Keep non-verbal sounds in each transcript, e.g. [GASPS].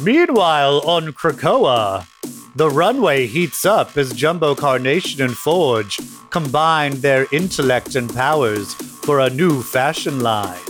Meanwhile, on Krakoa, the runway heats up as Jumbo Carnation and Forge combine their intellect and powers for a new fashion line.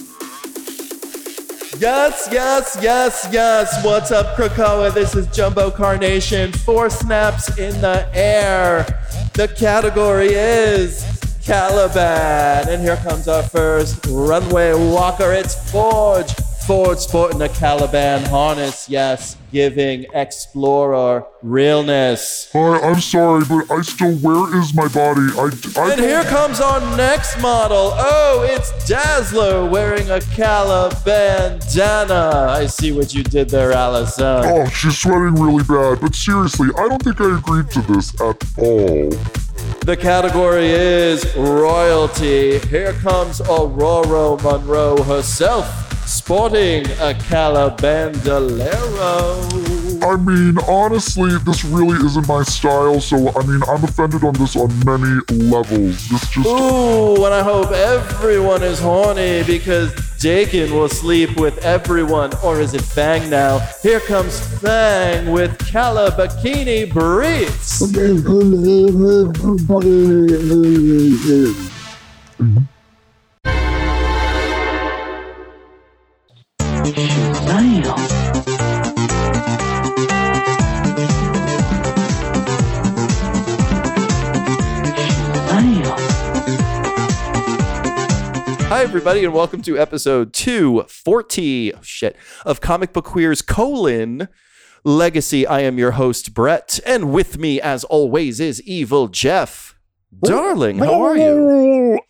Yes, yes, yes, yes. What's up, Krakoa? This is Jumbo Carnation. Four snaps in the air. The category is Caliban. And here comes our first runway walker. It's Forge. Forge sporting a Caliban harness. Yes, giving Explorer realness. Hi, I'm sorry, but I still. Where is my body? I. I And here comes our next model. Oh, it's Dazzler wearing a Caliban bandana. I see what you did there, Allison. Oh, she's sweating really bad. But seriously, I don't think I agreed to this at all. The category is royalty. Here comes Ororo Munroe herself, sporting a Calabandolero. I mean, honestly, this really isn't my style. So, I mean, I'm offended on this on many levels. This just. Ooh, and I hope everyone is horny because Daken will sleep with everyone. Or is it Fang now? Here comes Fang with Calabakini Briefs. Hi, everybody, and welcome to episode 240 oh, shit, of Comic Book Queer's colon legacy. I am your host, Brett, and with me, as always, is Evil Jeff. Darling, how are you?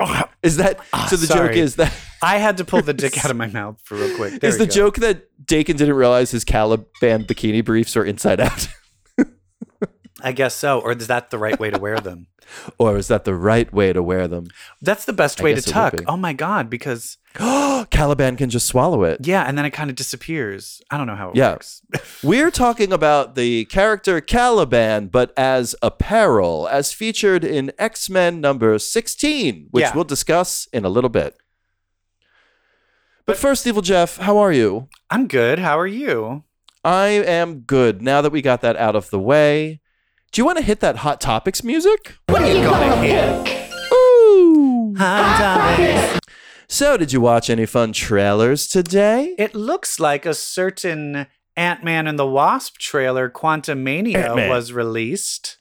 Is that so? The ah, joke is that I had to pull the dick out of my mouth for real quick. There is the go. joke that Daken didn't realize his Caliban bikini briefs are inside out, [LAUGHS] I guess so. Or is that the right way to wear them? [LAUGHS] or is that the right way to wear them? That's the best I way to guess it would tuck. Oh my god, because [GASPS] Caliban can just swallow it. yeah, and then it kind of disappears. I don't know how it Yeah. works. [LAUGHS] We're talking about the character Caliban, but as apparel, as featured in X Men number 16, which Yeah. we'll discuss in a little bit. But first, Evil Jeff, how are you? I'm good. How are you? I am good. Now that we got that out of the way, do you want to hit that Hot Topics music? What are you gonna hit? Ooh. Hot Topics. So, did you watch any fun trailers today? It looks like a certain Ant Man and the Wasp trailer, Quantumania, Ant-Man. was released.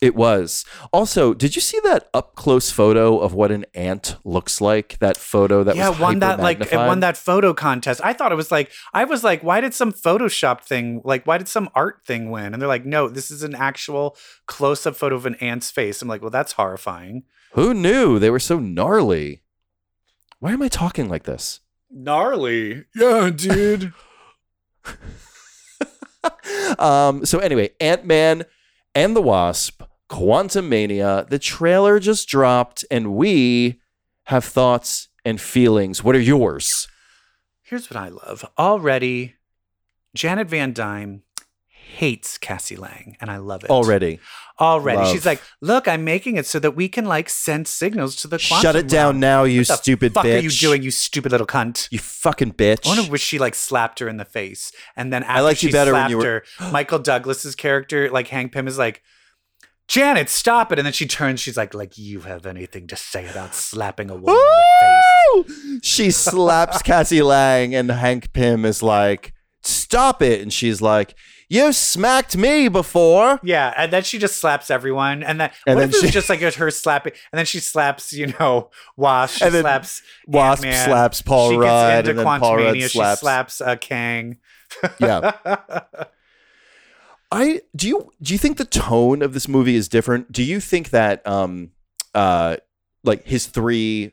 It was. Also, did you see that up close photo of what an ant looks like? That photo that yeah, was won that like it won that photo contest. I thought it was like I was like, why did some Photoshop thing like why did some art thing win? And they're like, no, this is an actual close up photo of an ant's face. I'm like, well, that's horrifying. Who knew they were so gnarly? Why am I talking like this? Gnarly. Yeah, dude. [LAUGHS] [LAUGHS] um, so anyway, Ant Man and the Wasp, Quantumania. The trailer just dropped, and we have thoughts and feelings. What are yours? Here's what I love. Already, Janet Van Dyne hates Cassie Lang, and I love it. Already, Already. Love. She's like, look, I'm making it so that we can like send signals to the quantum shut it down realm." now, you What the stupid fuck bitch. are you doing, you stupid little cunt? You fucking bitch. I wonder wish she like slapped her in the face, and then after liked she you better when slapped you were- her, [GASPS] Michael Douglas's character, like Hank Pym, is like, "Janet, stop it!" And then she turns, she's like, "Like you have anything to say about slapping a woman in the face?" She slaps [LAUGHS] Cassie Lang, and Hank Pym is like, "Stop it!" And she's like, "You smacked me before." Yeah, and then she just slaps everyone, and then And what then if it was she- just like her slapping, and then she slaps, you know, Wasp, she And then slaps Wasp Ant-Man, slaps Paul she Rudd, gets into and then Paul Rudd Quantumania, slaps- she slaps uh, Kang. Yeah. [LAUGHS] I do you do you think the tone of this movie is different? Do you think that um uh like his three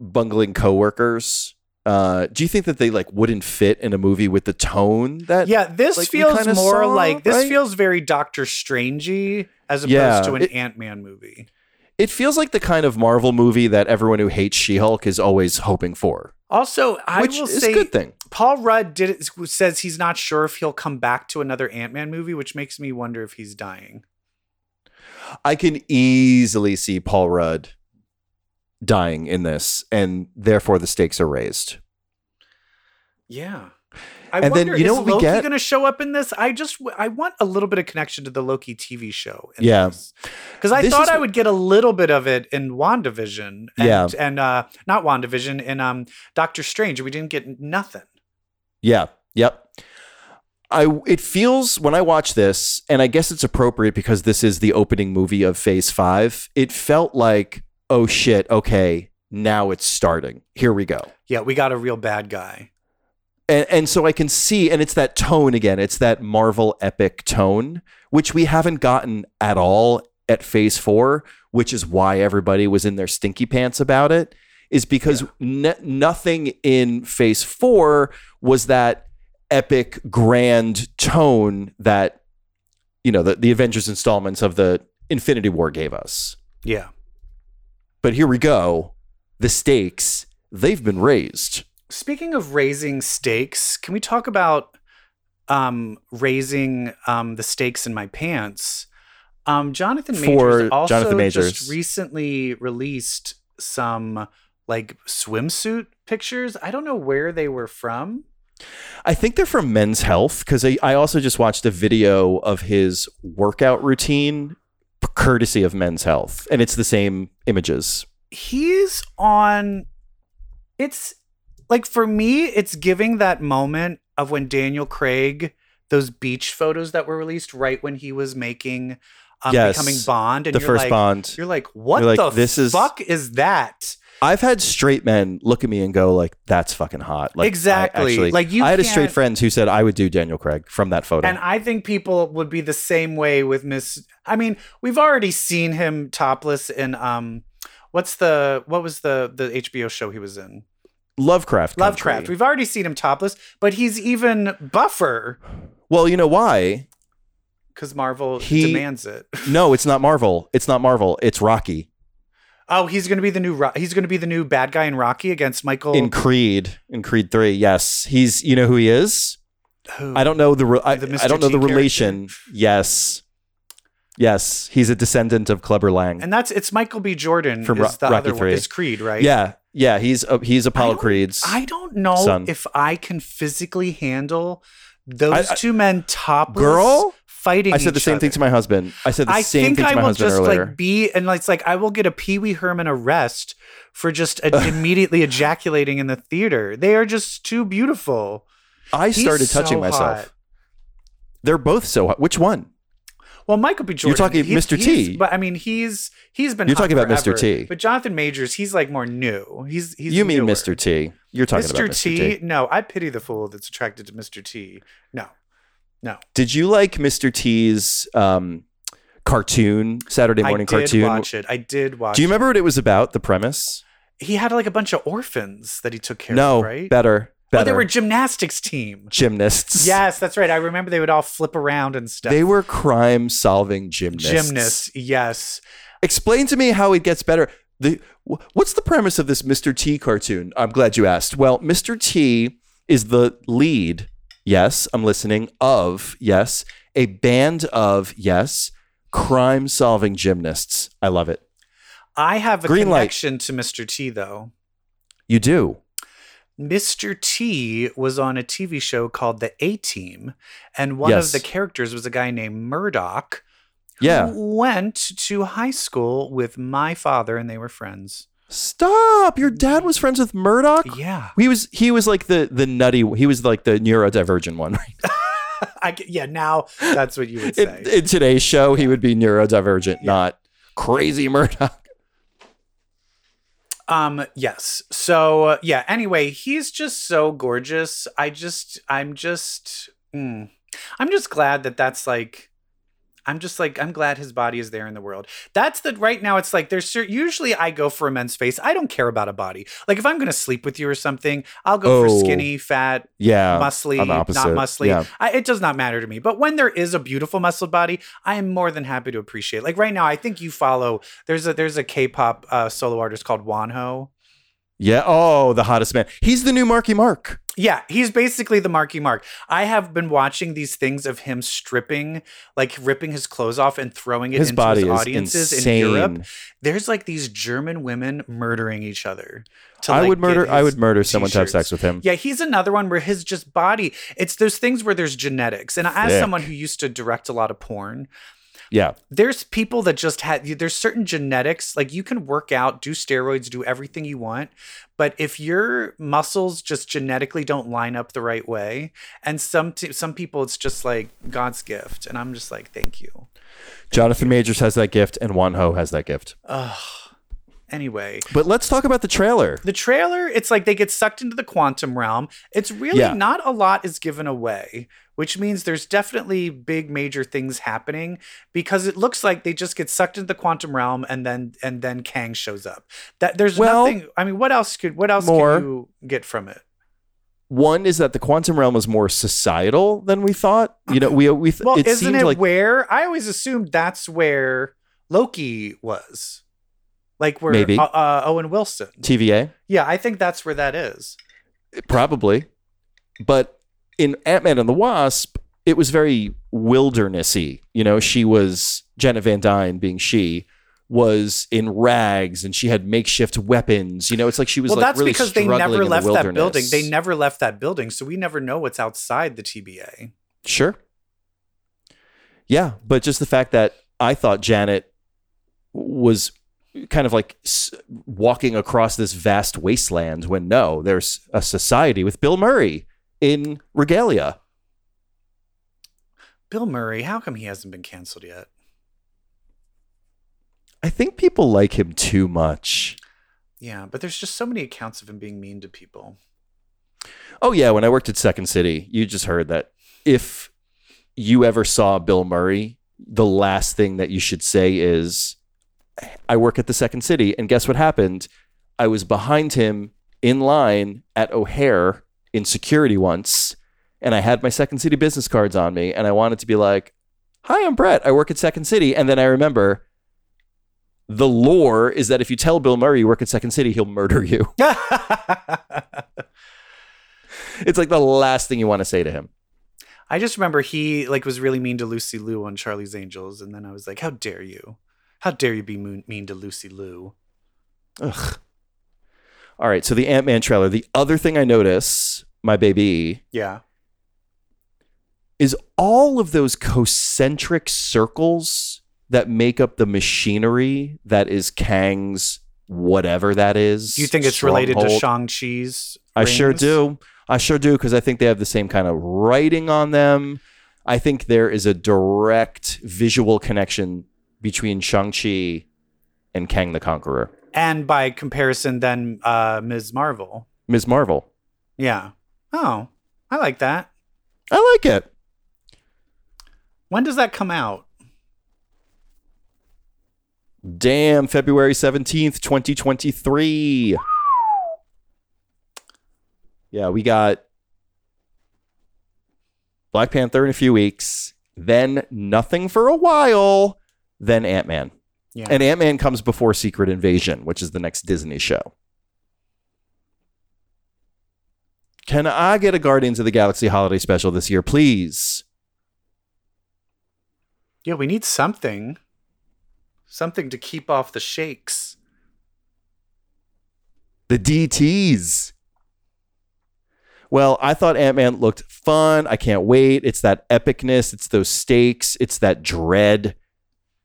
bungling coworkers uh do you think that they like wouldn't fit in a movie with the tone that Yeah, this like, feels more saw, like this right? feels very Doctor Strangey as opposed Yeah, to an it- Ant Man movie. it feels like the kind of Marvel movie that everyone who hates She-Hulk is always hoping for. Also, I which will is say a good thing. Paul Rudd did it, says he's not sure if he'll come back to another Ant Man movie, which makes me wonder if he's dying. I can easily see Paul Rudd dying in this, and therefore the stakes are raised. Yeah. I And then you know what we Loki get? going to show up in this? I just I want a little bit of connection to the Loki TV show. Yeah. because I This thought I would get a little bit of it in Wandavision. And, Yeah. and uh, not Wandavision in um Doctor Strange. We didn't get nothing. Yeah. Yep. I it feels when I watch this, and I guess it's appropriate because this is the opening movie of Phase Five. It felt like, oh shit, okay, now it's starting. Here we go. Yeah, we got a real bad guy. And and so I can see, and it's that tone again. It's that Marvel epic tone, which we haven't gotten at all at Phase Four, which is why everybody was in their stinky pants about it. Is because n- nothing in Phase Four was that epic, grand tone that you know the, the Avengers installments of the Infinity War gave us. Yeah. But here we go. The stakes they've been raised. Speaking of raising stakes, can we talk about um, raising um, the stakes in my pants? Um, Jonathan For also Jonathan Majors. just recently released some like swimsuit pictures. I don't know where they were from. I think they're from Men's Health because I, I also just watched a video of his workout routine, courtesy of Men's Health, and it's the same images. He's on. It's like for me, it's giving that moment of when Daniel Craig, those beach photos that were released right when he was making, um, Yes. becoming Bond, and the you're first like, Bond. You're like, what You're like, the this is- fuck is that? I've had straight men look at me and go like, "That's fucking hot." Like, I Exactly. actually- Like, you I had a straight can't- friend who said I would do Daniel Craig from that photo. And I think people would be the same way with Miss. I mean, we've already seen him topless in um, what's the what was the the HBO show he was in? Lovecraft. Country. Lovecraft. We've already seen him topless, but he's even buffer Well, you know why? because Marvel He- demands it. No, it's not Marvel. It's not Marvel. It's Rocky Oh, he's gonna be the new. Ro- He's gonna be the new bad guy in Rocky against Michael. in Creed. In Creed Three, yes, he's. You know who he is? who? I don't know the. Re- I, The I don't know T the character? relation. Yes, yes, he's a descendant of Clubber Lang. And that's it's Michael B. Jordan From is Ro- the Rocky other one. Is Creed right? yeah, yeah, he's a, he's Apollo don't- Creed's. I don't know son. if I can physically handle those I- I- two men topless Girl, fighting. I said the same thing to my husband. I said the I same think thing to my husband earlier. I my will just like be and like it's like I will get a Pee Wee Herman arrest for just uh, [LAUGHS] immediately ejaculating in the theater. They are just too beautiful. I He's started touching so myself. hot. They're both so hot. Which one? Well, Michael B. Jordan. You're talking he's- Mr. T. But I mean, he's he's been. You're talking about Mr. T. But Jonathan Majors, he's like more new. He's he's. you mean newer. Mr. T? You're talking Mr. about Mr. T? T. No, I pity the fool that's attracted to Mr. T. No, no. Did you like Mr. T's um, cartoon Saturday morning cartoon? I did cartoon? watch it. I did watch. Do you it. remember what it was about? The premise? He had like a bunch of orphans that he took care no, of, right? better, Oh, better. they were gymnastics team. gymnasts. Yes, that's right. I remember they would all flip around and stuff. They were crime-solving gymnasts. gymnasts. Yes. Explain to me how it gets better. The what's the premise of this Mr. T cartoon? I'm glad you asked. Well, Mr. T is the lead. Yes, I'm listening. Of yes, a band of yes, crime-solving gymnasts. I love it. I have a Green light. connection to Mr. T though. You do. Mr. T was on a TV show called The A Team, and one Yes. of the characters was a guy named Murdoch. Yeah. Who went to high school with my father, and they were friends. Stop! Your dad was friends with Murdoch. Yeah. He was he was like the the nutty. He was like the neurodivergent one. Right? [LAUGHS] I, yeah, now that's what you would In, say. in today's show, he would be neurodivergent, Yeah. not crazy Murdoch. Um, yes. So, uh, yeah, anyway, he's just so gorgeous. I just, I'm just, mm, I'm just glad that that's like, I'm just like, I'm glad his body is there in the world. That's the, right now, it's like, there's, usually I go for a men's face. I don't care about a body. Like, if I'm going to sleep with you or something, I'll go for Oh. skinny, fat, Yeah, muscly, not muscly. Yeah. I, it does not matter to me. But when there is a beautiful muscled body, I am more than happy to appreciate. Like right now, I think you follow. There's a there's a K-pop uh, solo artist called Wonho. yeah. Oh, the hottest man. He's the new Marky Mark. Yeah, he's basically the Marky Mark. I have been watching these things of him stripping, like ripping his clothes off and throwing it His into body his audiences insane. in Europe. There's like these German women murdering each other. to, I like, would murder. I would murder someone to have sex with him. Yeah, he's another one where his just body. It's those things where there's genetics, and as Thick. someone who used to direct a lot of porn, Yeah. there's people that just had there's certain genetics like you can work out do steroids do everything you want but if your muscles just genetically don't line up the right way and some t- some people it's just like god's gift and i'm just like thank you Jonathan Majors has that gift, and Wonho has that gift. anyway But let's talk about the trailer. the trailer it's like they get sucked into the quantum realm it's really Yeah. not a lot is given away which means there's definitely big major things happening because it looks like they just get sucked into the quantum realm and then and then kang shows up that there's Well, nothing i mean what else could what else more. can you get from it One is that the quantum realm is more societal than we thought. You know, we we well it isn't it like where i always assumed that's where loki was like where Maybe. uh, uh, owen wilson TVA. yeah i think that's where that is Probably. But in Ant Man and the Wasp, it was very wildernessy. You know, she was Janet Van Dyne being she was in rags and she had makeshift weapons. You know, it's like she was well, like that's really because they never in the left that building. They never left that building, so we never know what's outside the TVA. Sure. Yeah, but just the fact that I thought Janet was kind of like walking across this vast wasteland when no, there's a society with Bill Murray in regalia. Bill Murray, how come he hasn't been canceled yet? I think people like him too much. Yeah, but there's just so many accounts of him being mean to people. Oh yeah, when I worked at Second City, you just heard that if you ever saw Bill Murray, the last thing that you should say is I work at the Second City and guess what happened? I was behind him in line at O'Hare in security once and I had my Second City business cards on me and I wanted to be like, "Hi, I'm Brett. I work at Second City." And then I remember the lore is that if you tell Bill Murray you work at Second City, he'll murder you. [LAUGHS] It's like the last thing you want to say to him. I just remember he like was really mean to Lucy Liu on Charlie's Angels, and then I was like, "How dare you? How dare you be mean to Lucy Liu?" Ugh. All right, so the Ant Man trailer. The other thing I notice, my baby, Yeah, is all of those concentric circles that make up the machinery that is Kang's whatever that is. do you think it's related to stronghold. Shang Chi's? I sure do. I sure do because I think they have the same kind of writing on them. I think there is a direct visual connection between Shang-Chi and Kang the Conqueror. And by comparison, then uh, Ms. Marvel. Ms. Marvel. Yeah. Oh, I like that. I like it. When does that come out? Damn, February 17th, 2023. Yeah, we got Black Panther in a few weeks, then nothing for a while, then Ant Man. Yeah. And Ant Man comes before Secret Invasion, which is the next Disney show. Can I get a Guardians of the Galaxy holiday special this year, please? yeah, we need something. Something to keep off the shakes. The DTs. Well, I thought Ant Man looked fun. I can't wait. It's that epicness, it's those stakes, it's that dread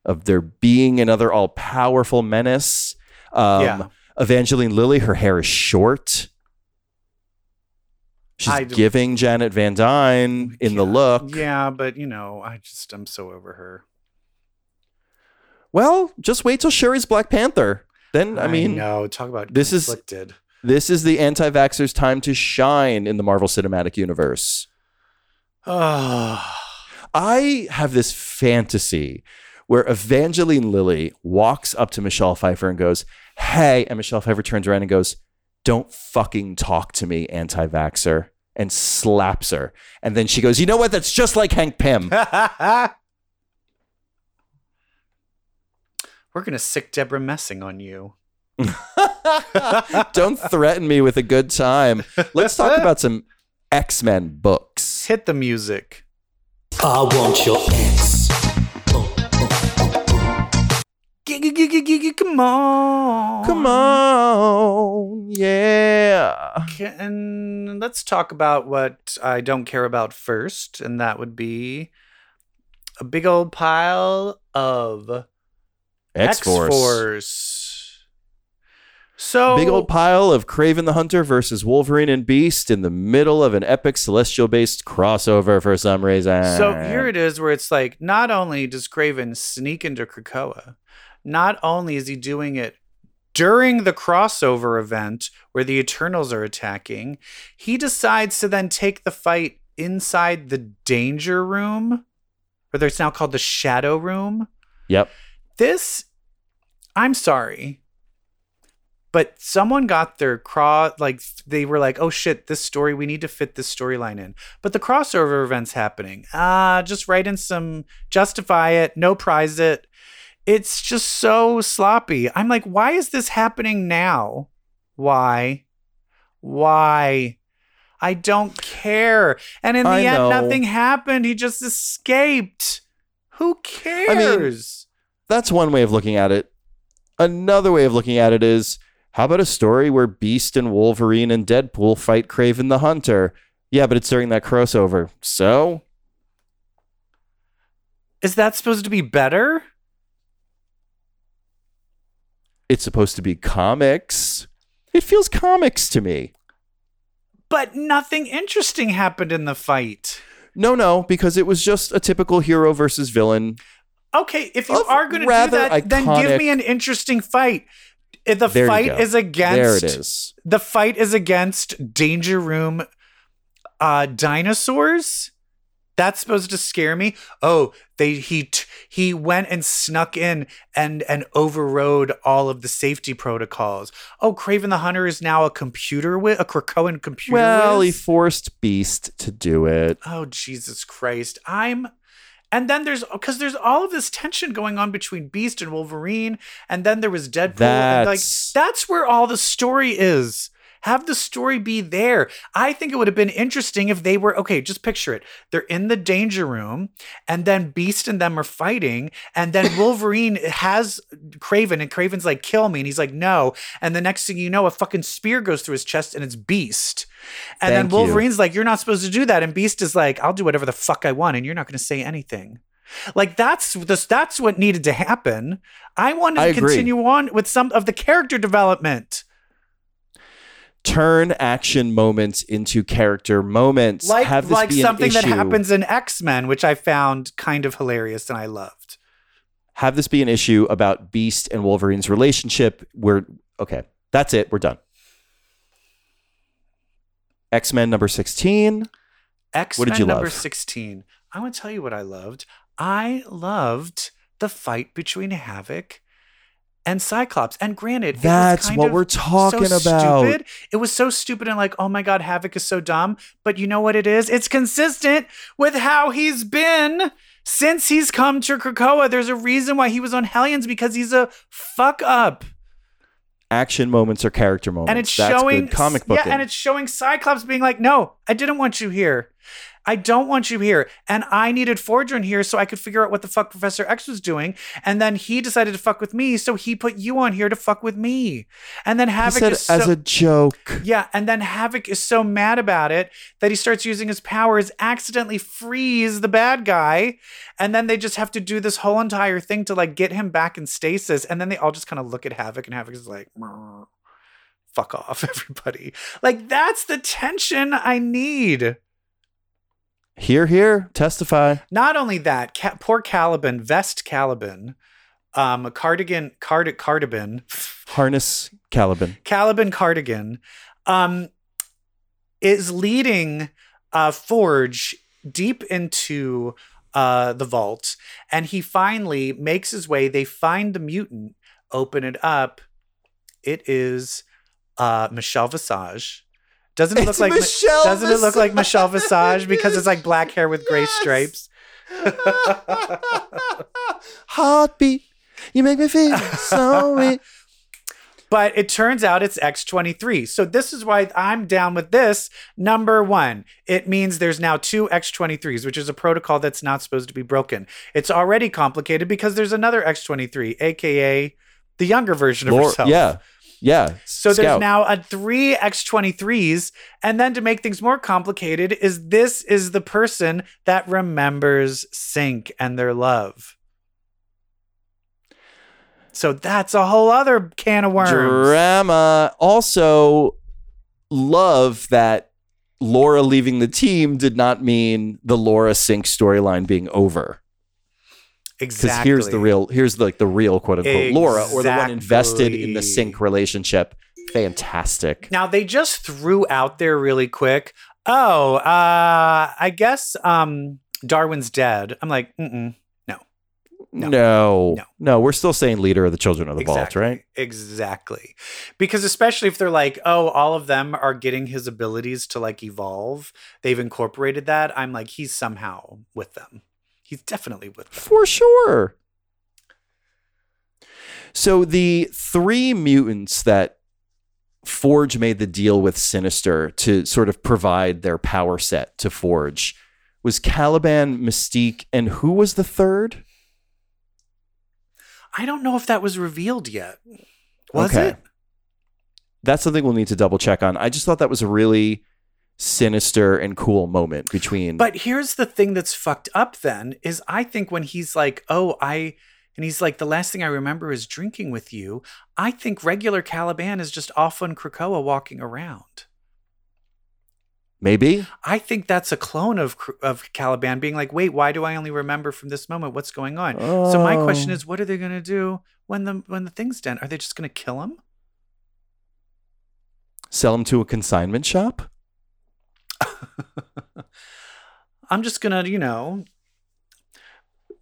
of there being another all powerful menace. Um, Yeah. Evangeline Lilly, her hair is short. She's I giving Janet Van Dyne in the look. Yeah, but you know, I just I'm so over her. Well, just wait till Shuri's Black Panther. Then, I mean, no, talk about this is- this is the anti vaxxers' time to shine in the Marvel Cinematic Universe. Oh, I have this fantasy where Evangeline Lilly walks up to Michelle Pfeiffer and goes, Hey, and Michelle Pfeiffer turns around and goes, Don't fucking talk to me, anti vaxxer, and slaps her. And then she goes, You know what? That's just like Hank Pym. [LAUGHS] We're gonna sick Debra Messing on you. [LAUGHS] Don't threaten me with a good time. Let's talk about some X Men books. Hit the music. I want your g- g- oh. Come on. Come on, yeah. And let's talk about what I don't care about first, and that would be a big old pile of X Force. X-Force. So Big old pile of Kraven the Hunter versus Wolverine and Beast in the middle of an epic celestial based crossover for some reason. So here it is where it's like not only does Kraven sneak into Krakoa, not only is he doing it during the crossover event where the Eternals are attacking, he decides to then take the fight inside the danger room, or it's now called the shadow room. Yep. This I'm sorry. But someone got their cross like they were like, "Oh shit, this story we need to fit this storyline in." But the crossover event's happening. Ah, just write in some justify it, no prize it. It's just so sloppy. I'm like, "Why is this happening now? Why? Why?" I don't care. And in the I end know. nothing happened. He just escaped. Who cares? I mean, That's one way of looking at it. Another way of looking at it is how about a story where Beast and Wolverine and Deadpool fight Kraven the Hunter? Yeah, but it's during that crossover. So, Is that supposed to be better? It's supposed to be comics. It feels comics to me. But nothing interesting happened in the fight. No, no, because it was just a typical hero versus villain. Okay, if you are going to do that, then give me an interesting fight. The There fight is against There it is. the fight is against Danger Room uh dinosaurs. That's supposed to scare me. Oh, they he he went and snuck in and and overrode all of the safety protocols. Oh, Kraven the Hunter is now a computer with a Krakoan computer. Well, he forced Beast to do it. Oh Jesus Christ. I'm and then there's because there's all of this tension going on between Beast and Wolverine, and then there was Deadpool. and like That's- that's where all the story is. Have the story be there. I think it would have been interesting if they were okay. Just picture it. They're in the danger room, and then Beast and them are fighting, and then [LAUGHS] Wolverine has Kraven, and Kraven's like, "Kill me," and he's like, "No." And the next thing you know, a fucking spear goes through his chest, and it's Beast. And then Thank you. Wolverine's like, "You're not supposed to do that," and Beast is like, "I'll do whatever the fuck I want, and you're not going to say anything." Like that's this. That's what needed to happen. I wanted I to agree. continue on with some of the character development. Turn action moments into character moments. like Have this like be an something that happens in X-Men, which I found kind of hilarious and I loved. Have this be an issue about Beast and Wolverine's relationship. We're okay. That's it. We're done. X Men number sixteen. X-Men you number love? 16. I want to tell you what I loved. I loved the fight between Havoc and Cyclops. And granted, That's what we're talking so about. Stupid. It was so stupid and like, oh my god, Havoc is so dumb. But you know what it is? It's consistent with how he's been since he's come to Krakoa. There's a reason why he was on Hellions because he's a fuck up. Action moments or character moments. and it's That's showing comic book. Yeah, and it's showing Cyclops being like, "No, I didn't want you here. I don't want you here." And I needed Fordron here so I could figure out what the fuck Professor X was doing. And then he decided to fuck with me, so he put you on here to fuck with me. And then he Havoc said so as a joke. yeah, and then Havoc is so mad about it that he starts using his powers, accidentally frees the bad guy, and then they just have to do this whole entire thing to like get him back in stasis, and then they all just kind of look at Havoc, and Havoc is like, "Meh, "Fuck off, [LAUGHS] everybody!" Like that's the tension I need. Here, here, testify. Not only that, Ca- poor Caliban, Vest Caliban, um, Cardigan, Card, cardigan, Harness Caliban. Caliban Cardigan, um, is leading uh, Forge deep into uh, the vault, and he finally makes his way. They find the mutant, open it up. It is uh, Michelle Visage. Doesn't it It's look like Michelle Doesn't it look like Visage. Michelle Visage because it's like black hair with gray Yes. stripes? [LAUGHS] Heartbeat. You make me feel [LAUGHS] so weak. But it turns out it's X23. So this is why I'm down with this. Number one, it means there's now two X23s, which is a protocol that's not supposed to be broken. It's already complicated because there's another X23, aka the younger version of Laura- herself. yeah. Yeah. So there's now a three X23s. And then to make things more complicated, is this is the person that remembers Synch and their love. So that's a whole other can of worms. drama. Also, love that Laura leaving the team did not mean the Laura Synch storyline being over. Because here's the real, here's like the real quote unquote Laura or the one invested in the Synch relationship. Fantastic. Now they just threw out there really quick. Oh, uh, I guess um, Darwin's dead. I'm like, mm-mm. No, No. no, No. We're still saying leader of the Children of the Vault, right? Exactly. Because especially if they're like, oh, all of them are getting his abilities to like evolve, they've incorporated that. I'm like, he's somehow with them. He's definitely with them. For sure. So the three mutants that Forge made the deal with Sinister to sort of provide their power set to Forge was Caliban, Mystique, and who was the third? I don't know if that was revealed yet. Was Okay. it? That's something we'll need to double check on. I just thought that was a really sinister and cool moment between But here's the thing that's fucked up then is I think when he's like, oh, I and he's like, the last thing I remember is drinking with you. I think regular Caliban is just off on Krakoa walking around. maybe I think that's a clone of of Caliban being like, wait, why do I only remember from this moment? What's going on? So my question Oh. is, what are they gonna do when the when the thing's done? Are they just gonna kill him? sell him to a consignment shop. [LAUGHS] I'm just gonna, you know,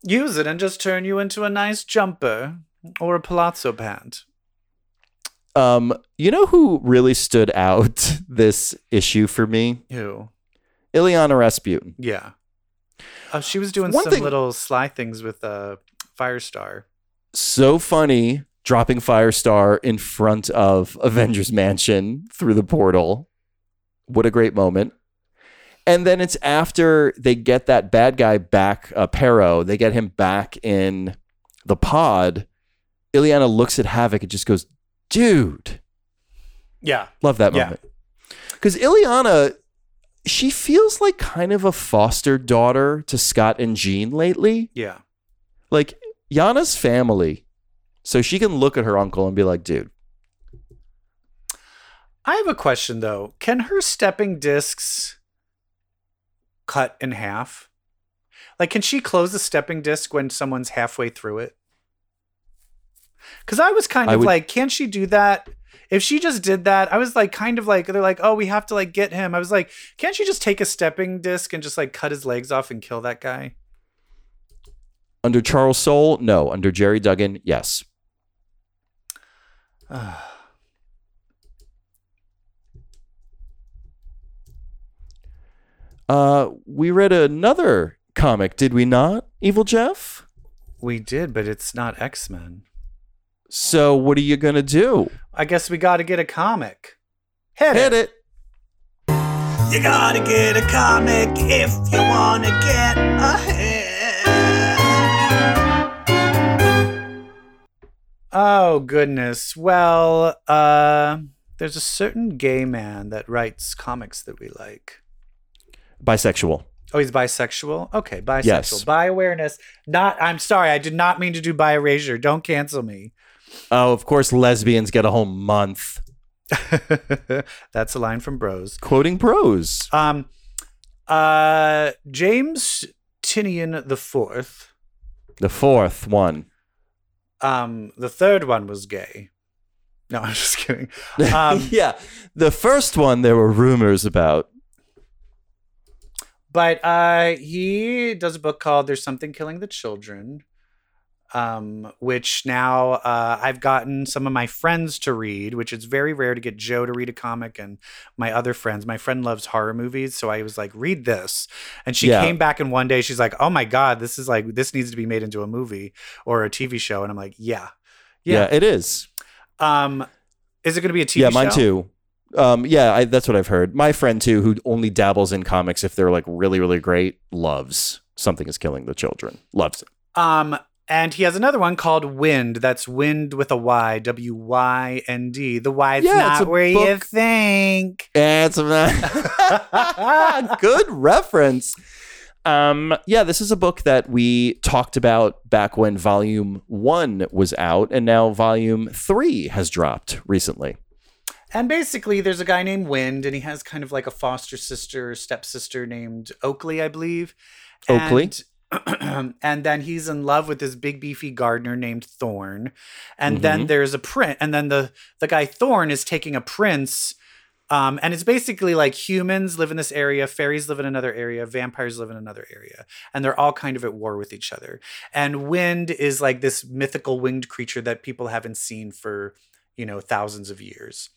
use it and just turn you into a nice jumper or a palazzo pant. Um, you know who really stood out [LAUGHS] this issue for me? Who? Illyana Rasputin. Yeah. Oh, she was doing One some thing- little sly things with uh, Firestar. So funny dropping Firestar in front of Avengers Mansion through the portal. What a great moment. And then it's after they get that bad guy back, uh, Pero, they get him back in the pod. Illyana looks at Havoc and just goes, dude. Yeah. Love that moment. Because Illyana, she feels like kind of a foster daughter to Scott and Jean lately. Yeah. Like Yana's family. So she can look at her uncle and be like, dude, I have a question though. Can her stepping discs cut in half? Like, can she close the stepping disc when someone's halfway through it? Because I was kind I of would- like, can she do that? If she just did that, I was like, kind of like, they're like, oh, we have to like get him. I was like, can't she just take a stepping disc and just like cut his legs off and kill that guy? under Charles Soule, no. Under Gerry Duggan, yes. [SIGHS] Ah. Uh, we read another comic, did we not, Evil Jeff? we did, but it's not X Men. So what are you gonna do? I guess we got to get a comic. Hit, Hit it. You gotta get a comic if you wanna get ahead. Oh goodness. Well, uh there's a certain gay man that writes comics that we like. Bisexual. Oh, he's bisexual? Okay, bisexual. Yes. Bi awareness. Not I'm sorry, I did not mean to do bi erasure. Don't cancel me. Oh, of course, lesbians get a whole month. [LAUGHS] That's a line from Bros. Quoting bros. Um, uh, James Tynion the fourth. The fourth one. Um, the third one was gay. No, [LAUGHS] I'm just kidding. [LAUGHS] Um, yeah. The first one there were rumors about. But uh, he does a book called "There's Something Killing the Children," um, which now uh, I've gotten some of my friends to read. Which is very rare to get Joe to read a comic, and my other friends. My friend loves horror movies, so I was like, "Read this," and she Yeah. came back in one day. She's like, "Oh my god, this is like this needs to be made into a movie or a TV show," and I'm like, "Yeah, Yeah, yeah." it is. Um, Is it going to be a TV show? yeah, show? mine too. Um, yeah, I, that's what I've heard. My friend too, who only dabbles in comics if they're like really, really great, loves something is killing the children. Loves it. Um, and he has another one called Wynd. That's Wynd with a Y, W Y N D. The Y Yeah, not where you book. think. It's [LAUGHS] [LAUGHS] good reference. Um, yeah, this is a book that we talked about back when volume one was out, and now volume three has dropped recently. And basically, there's a guy named Wynd, and he has kind of like a foster sister or stepsister named Oakley, I believe. Oakley. And, [CLEARS THROAT] and then he's in love with this big beefy gardener named Thorn. And then Mhm. there's a prince, and then the the guy Thorn is taking a prince. Um, and it's basically like humans live in this area, fairies live in another area, vampires live in another area, and they're all kind of at war with each other. And Wynd is like this mythical winged creature that people haven't seen for, you know, thousands of years.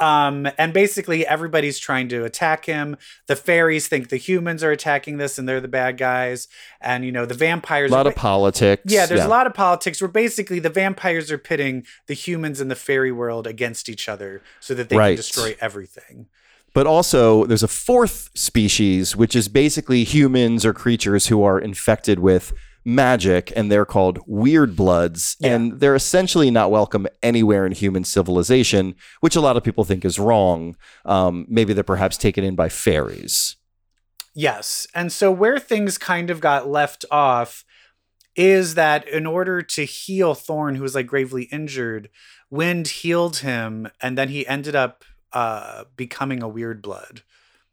Um, and basically everybody's trying to attack him. The fairies think the humans are attacking this and they're the bad guys. And you know, the vampires. A lot are of politics. yeah, there's a lot of politics where basically the vampires are pitting the humans in the fairy world against each other so that they Right. can destroy everything. But also, there's a fourth species, which is basically humans or creatures who are infected with magic, and they're called weird bloods. Yeah. And they're essentially not welcome anywhere in human civilization, which a lot of people think is wrong. Um, maybe they're perhaps taken in by fairies. Yes. And so where things kind of got left off is that in order to heal Thorn, who was like gravely injured, Wynd healed him, and then he ended up uh, becoming a weird blood.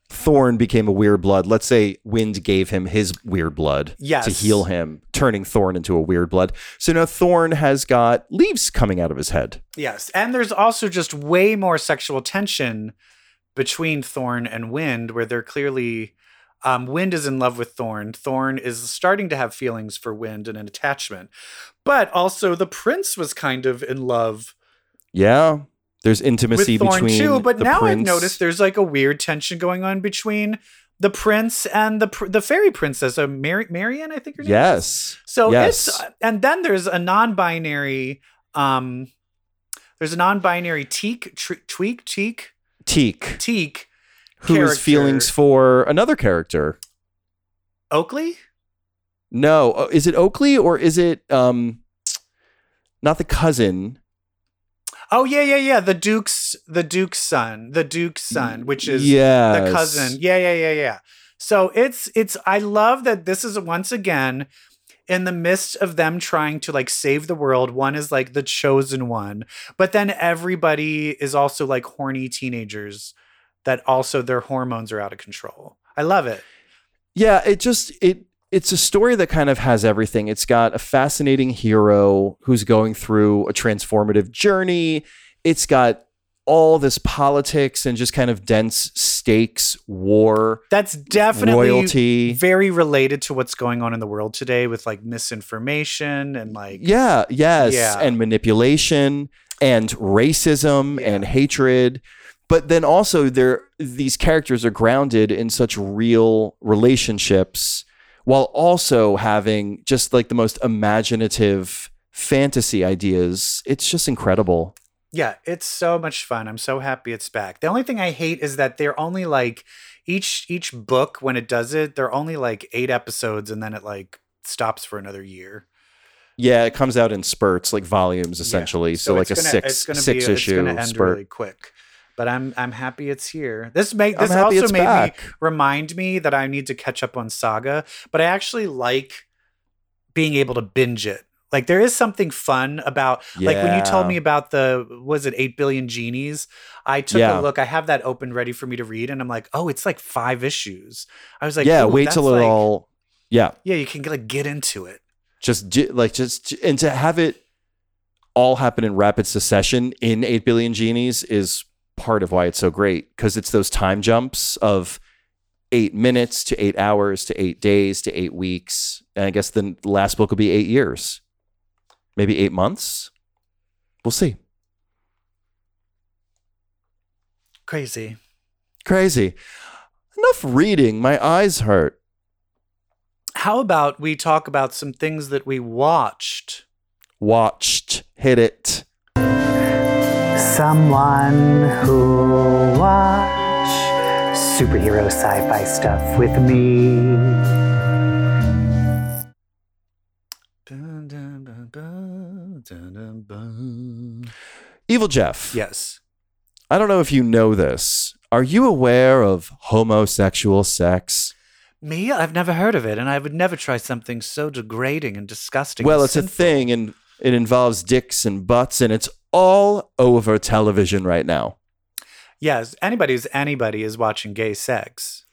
Thorn became a weird blood. Let's say Wynd gave him his weird blood Yes. to heal him, turning Thorn into a weird blood. So now Thorn has got leaves coming out of his head. Yes. And there's also just way more sexual tension between Thorn and Wynd, where they're clearly. Um, Wynd is in love with Thorn. Thorn is starting to have feelings for Wynd and an attachment. But also, the prince was kind of in love Yeah. There's intimacy with Thorn between too. But now I've noticed there's like a weird tension going on between the prince and the pr- the fairy princess, uh, Mar- Marian, I think her name. is. Yes. So Yes. it's and then there's a non-binary. Um, there's a non-binary teak, tr- tweak, teak, Teak, teak. who has feelings for another character. Oakley. No, uh, is it Oakley or is it um not the cousin? Oh yeah, yeah, yeah. The Duke's the Duke's son, the Duke's son, which is yes. the cousin. Yeah, yeah, yeah, yeah. So it's it's I love that this is once again in the midst of them trying to like save the world, one is like the chosen one, but then everybody is also like horny teenagers that also their hormones are out of control. I love it. Yeah, it just it it's a story that kind of has everything. It's got a fascinating hero who's going through a transformative journey. It's got all this politics and just kind of dense stakes, war, That's definitely royalty. very related to what's going on in the world today with like misinformation and like Yeah, yes, Yeah. and manipulation and racism and hatred. But then also there these characters are grounded in such real relationships while also having just like the most imaginative fantasy ideas. It's just incredible. Yeah, it's so much fun. I'm so happy it's back. The only thing I hate is that they're only like each each book when it does it, they're only like 8 episodes and then it like stops for another year. Yeah, it comes out in spurts, like volumes Yeah. essentially. So, like a gonna- six it's gonna six be, issue It's gonna end spurt. really quick. But I'm I'm happy it's here. This make this also made back. me remind me that I need to catch up on Saga, but I actually like being able to binge it. Like there is something fun about like when you told me about the was it 8 billion genies, I took Yeah. a look. I have that open ready for me to read and I'm like, "Oh, it's like 5 issues." I was like, yeah, wait till it all Yeah. Yeah, you can like get into it. just like just and to have it all happen in rapid succession in 8 billion genies is part of why it's so great because it's those time jumps of eight minutes to eight hours to eight days to eight weeks. And i guess the last book will be eight years. Maybe eight months? We'll see. Crazy. crazy. Enough reading. My eyes hurt. How about we talk about some things that we watched? watched. Hit it someone who'll watch superhero sci-fi stuff with me. Dun, dun, dun, dun, dun, dun, dun. Evil Jeff. Yes. I don't know if you know this. Are you aware of homosexual sex? Me? I've never heard of it, and I would never try something so degrading and disgusting. Well, and it's a thing and it involves dicks and butts and it's all over television right now. Yes, anybody who's anybody is watching gay sex.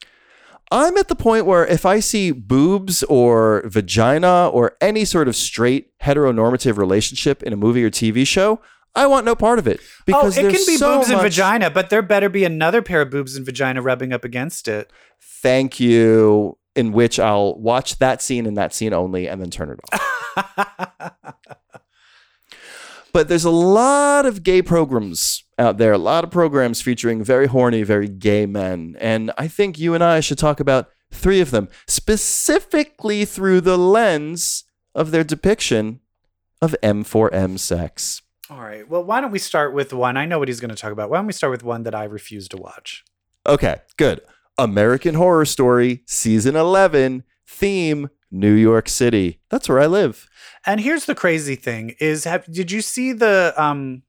I'm at the point where if I see boobs or vagina or any sort of straight heteronormative relationship in a movie or TV show, I want no part of it. Because oh, it can be so boobs and vagina, but there better be another pair of boobs and vagina rubbing up against it. Thank you. In which I'll watch that scene and that scene only and then turn it off. [LAUGHS] But there's a lot of gay programs out there, a lot of programs featuring very horny, very gay men. And I think you and I should talk about three of them, specifically through the lens of their depiction of M4M sex. All right. Well, why don't we start with one? I know what he's going to talk about. Why don't we start with one that I refuse to watch? Okay, good. American Horror Story, season 11, theme New York City. That's where I live. And here's the crazy thing: is have did you see the um?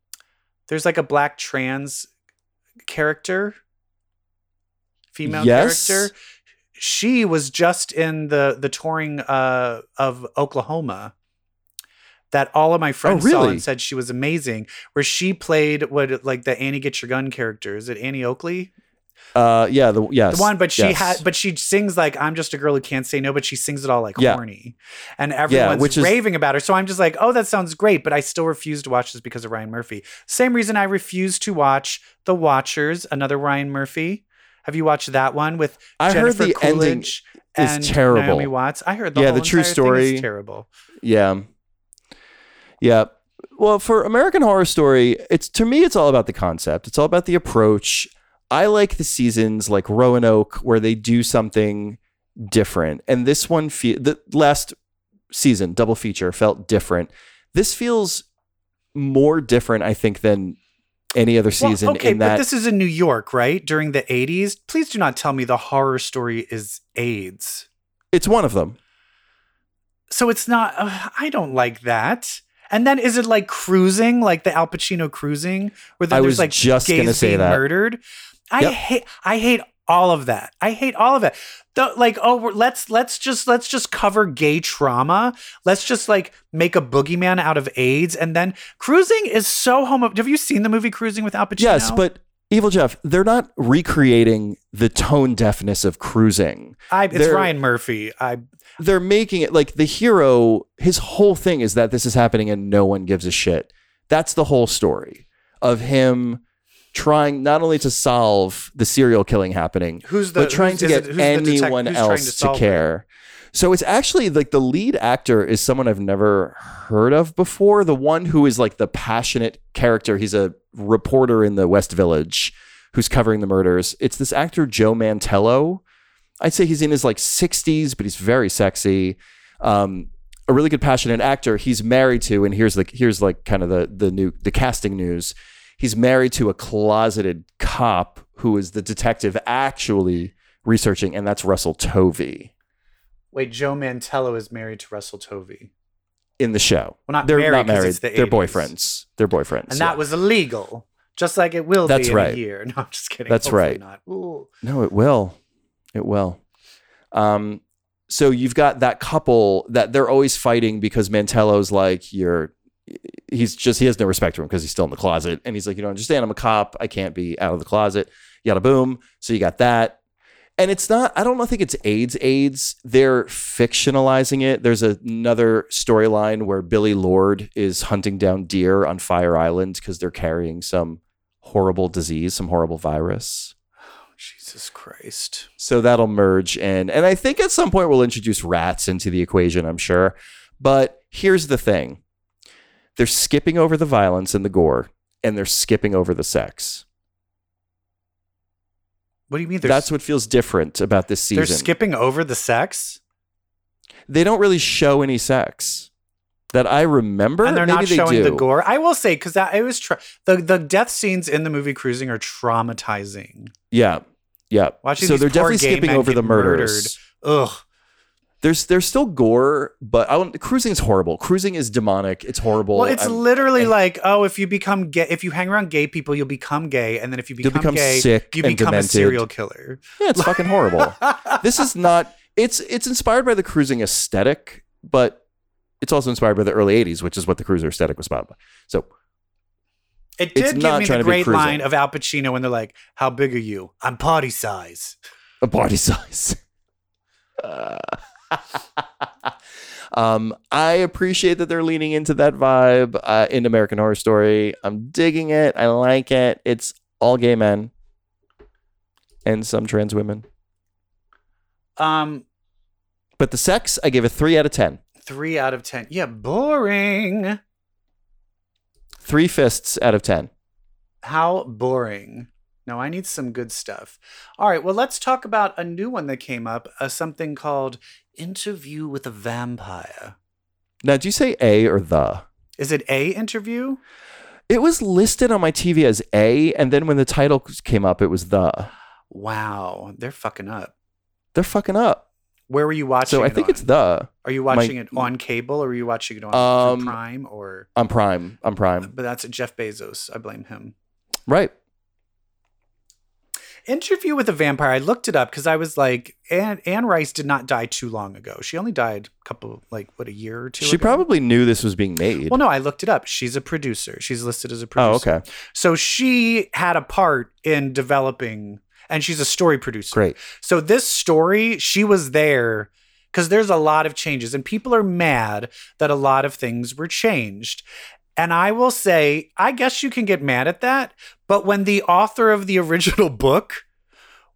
There's like a black trans character, female Yes. character. She was just in the the touring uh of Oklahoma. That all of my friends saw Oh, really? and said she was amazing. Where she played what like the Annie Get Your Gun character. Is it Annie Oakley? Uh, yeah, the yes, the one but she yes. had but she sings like i'm just a girl who can't say no but she sings it all like Yeah. horny and everyone's which is- raving about her so i'm just like oh that sounds great but i still refuse to watch this because of ryan murphy same reason i refuse to watch the watchers another ryan murphy have you watched that one with I heard Jennifer the ending is terrible. Naomi Watts. I heard the Yeah, whole the true story- is terrible. Yeah. Yeah. Well, for American Horror Story, it's to me, it's all about the concept. It's all about the approach. I like the seasons like Roanoke where they do something different. And this one, fe- the last season, double feature, felt different. This feels more different, I think, than any other Well, season okay, in but that this is in New York, right? During the 80s. Please do not tell me the horror story is AIDS. it's one of them. So it's not. Uh, I don't like that. And then is it like cruising, like the Al Pacino cruising, where I there's was like just gays gonna say being that. murdered? I Yep. hate. I hate all of that. I hate all of it. The, like, oh, let's let's just let's just cover gay trauma. Let's just like make a boogeyman out of AIDS, and then cruising is so homo. Have you seen the movie Cruising with Al Pacino? Yes, but Evil Jeff, they're not recreating the tone deafness of cruising. I, it's they're- Ryan Murphy. I they're making it like the hero his whole thing is that this is happening and no one gives a shit that's the whole story of him trying not only to solve the serial killing happening Who's the- but trying to get it- anyone trying to else to, solve it? care so it's actually like the lead actor is someone i've never heard of before the one who is like the passionate character he's a reporter in the west village who's covering the murders it's this actor joe mantello I'd say he's in his like 60s, but he's very sexy. Um, a really good passionate actor. He's married to, and here's like here's like kind of the the new the casting news. He's married to a closeted cop who is the detective actually researching, and that's Russell Tovey wait. Joe Mantello is married to Russell Tovey, in the show. Well, not They're married not married. the They're 80s. boyfriends. They're boyfriends. and yeah. that was illegal, just like it will That's be in right. a year. [LAUGHS] No, I'm just kidding. That's Hopefully right. No, it will. It will. Um, so you've got that couple that they're always fighting because Mantello's like, you're, he's just, he has no respect for him because he's still in the closet. And he's like, you don't understand, I'm a cop. I can't be out of the closet. Yada boom. So you got that. And it's not, I don't think it's AIDS AIDS. They're fictionalizing it. There's another storyline where Billie Lourd is hunting down deer on Fire Island because they're carrying some horrible disease, some horrible virus. Oh, Jesus Christ. So that'll merge in. And I think at some point we'll introduce rats into the equation, I'm sure. But here's the thing they're skipping over the violence and the gore, and they're skipping over the sex. What do you mean? They're, That's what feels different about this season. they're skipping over the sex. they don't really show any sex. that I remember. and they're Maybe not they showing do. the gore. I will say because that it was tra- the the death scenes in the movie Cruising are traumatizing. Yeah, yeah. Watching so these they're poor definitely gay skipping men over the get murders. Ugh. There's there's still gore, but I don't, cruising is horrible. Cruising is demonic. It's horrible. Well, it's I'm- literally I- like, oh, if you become gay, if you hang around gay people, you'll become gay, and then if you become, become gay, sick you become demented. a serial killer. yeah, it's fucking horrible. [LAUGHS] this is not. It's it's inspired by the cruising aesthetic, but it's also inspired by the early '80s, which is what the cruiser aesthetic was by. So It It's did give not me the great line of Al Pacino when they're like, "How big are you? I'm party size." a party size. [LAUGHS] Uh, [LAUGHS] um, I appreciate that they're leaning into that vibe uh, in American Horror Story. I'm digging it. I like it. It's all gay men and some trans women. Um, But the sex, I give a three out of ten. three out of ten. Yeah, boring. Three fists out of ten. How boring. No, I need some good stuff. All right, well, let's talk about a new one that came up, uh, something called Interview with a Vampire. Now, do you say A or the? Is it a interview? It was listed on my TV as A, and then when the title came up, it was the. Wow, they're fucking up. They're fucking up. Where were you watching? So I think on? it's the. Are you watching it on cable or are you watching it on Um, Prime or? I'm Prime. I'm Prime. But that's Jeff Bezos. I blame him. Right. Interview with a Vampire. I looked it up because I was like, Anne, Anne Rice did not die too long ago. She only died a couple, like what, a year or two. She ago? probably knew this was being made. Well, no, I looked it up. She's a producer. She's listed as a producer. oh, okay. So she had a part in developing, and she's a story producer. Great. So this story, she was there because there's a lot of changes, and people are mad that a lot of things were changed. And I will say, I guess you can get mad at that, but when the author of the original [LAUGHS] book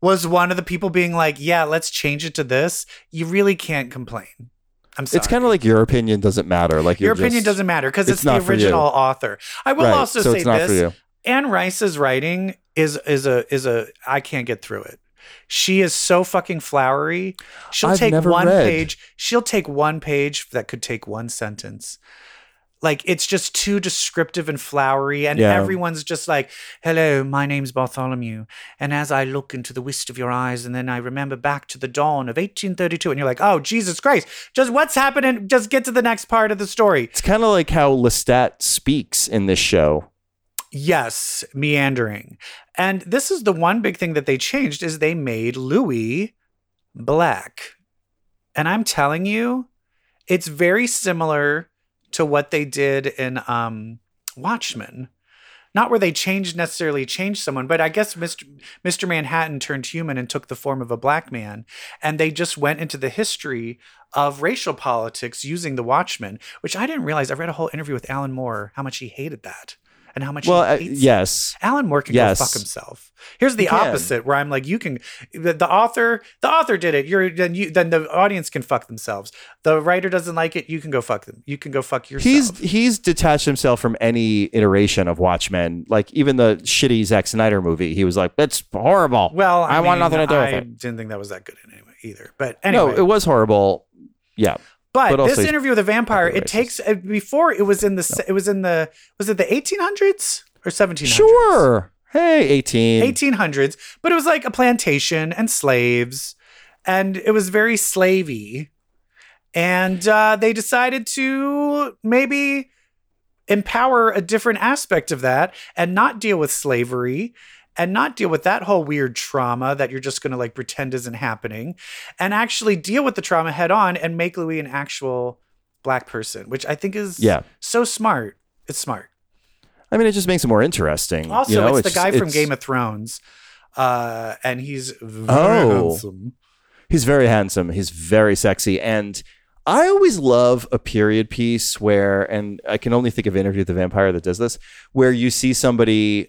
was one of the people being like, "Yeah, let's change it to this," you really can't complain. I'm sorry. It's kind of like your opinion doesn't matter. Like your opinion just- doesn't matter because it's it's, the original author. I will Right, also so say this. Anne Rice's writing is is a is a I can't get through it. She is so fucking flowery. She'll I've take one read. page. She'll take one page that could take one sentence. Like it's just too descriptive and flowery, and Yeah. everyone's just like, "Hello, my name's Bartholomew, and as I look into the wist of your eyes, and then I remember back to the dawn of 1832, and you're like, oh Jesus Christ, just what's happening? Just get to the next part of the story." It's kind of like how Lestat speaks in this show. Yes, meandering. And this is the one big thing that they changed is they made Louis black. And I'm telling you, it's very similar to what they did in um Watchmen. Not where they changed necessarily changed someone, but I guess Mr. Mr. Manhattan turned human and took the form of a black man. And they just went into the history of racial politics using the Watchmen, which I didn't realize. I read a whole interview with Alan Moore, how much he hated that and how much Well, he uh, yes. Alan Moore can Yes. go fuck himself. Here's the He opposite, where I'm like, you can. The, the author, the author did it. You're then you then the audience can fuck themselves. The writer doesn't like it. You can go fuck them. You can go fuck yourself. He's he's detached himself from any iteration of Watchmen. Like even the shitty Zack Snyder movie, he was like, "That's horrible." well. I, I want nothing to do with I it. didn't think that was that good in anyway either. But anyway, No, it was horrible. Yeah, but, but this interview with a vampire, it takes uh, before it was in the se- it was in the was it the 1800s or 1700s? sure. Hey, eighteen. 1800s, but it was like a plantation and slaves, and it was very slavey. And uh, they decided to maybe empower a different aspect of that and not deal with slavery and not deal with that whole weird trauma that you're just going to like pretend isn't happening and actually deal with the trauma head on and make Louis an actual black person, which I think is Yeah. so smart. It's smart. I mean, it just makes it more interesting. Also, you know? it's, the guy from Game of Thrones, uh, and he's very Oh. handsome. He's very handsome. He's very sexy. And I always love a period piece where, and I can only think of Interview with the Vampire that does this, where you see somebody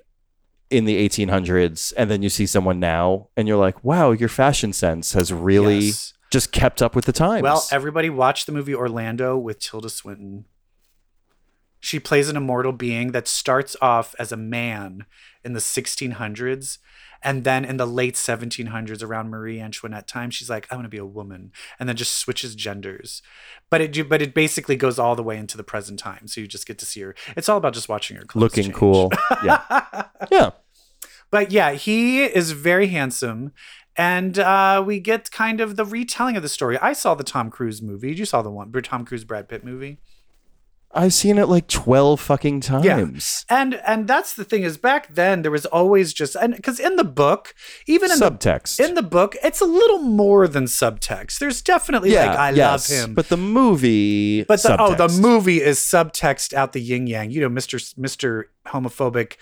in the 1800s and then you see someone now and you're like, wow, your fashion sense has really Yes. just kept up with the times. Well, everybody watch the movie Orlando with Tilda Swinton. She plays an immortal being that starts off as a man in the 1600s. And then in the late 1700s, around Marie Antoinette time, she's like, I want to be a woman. And then just switches genders. But it, but it basically goes all the way into the present time. So you just get to see her. It's all about just watching her Looking change. cool. [LAUGHS] Yeah. yeah. But yeah, he is very handsome. And uh, we get kind of the retelling of the story. I saw the Tom Cruise movie. You saw the one, Tom Cruise Brad Pitt movie. I've seen it like 12 fucking times. Yeah. And and that's the thing is back then there was always just and because in the book, even in Subtext. the in the book, it's a little more than subtext. There's definitely like I yes, love him. But the movie. But the, oh, the movie is subtext out the yin yang. You know, Mister Mister homophobic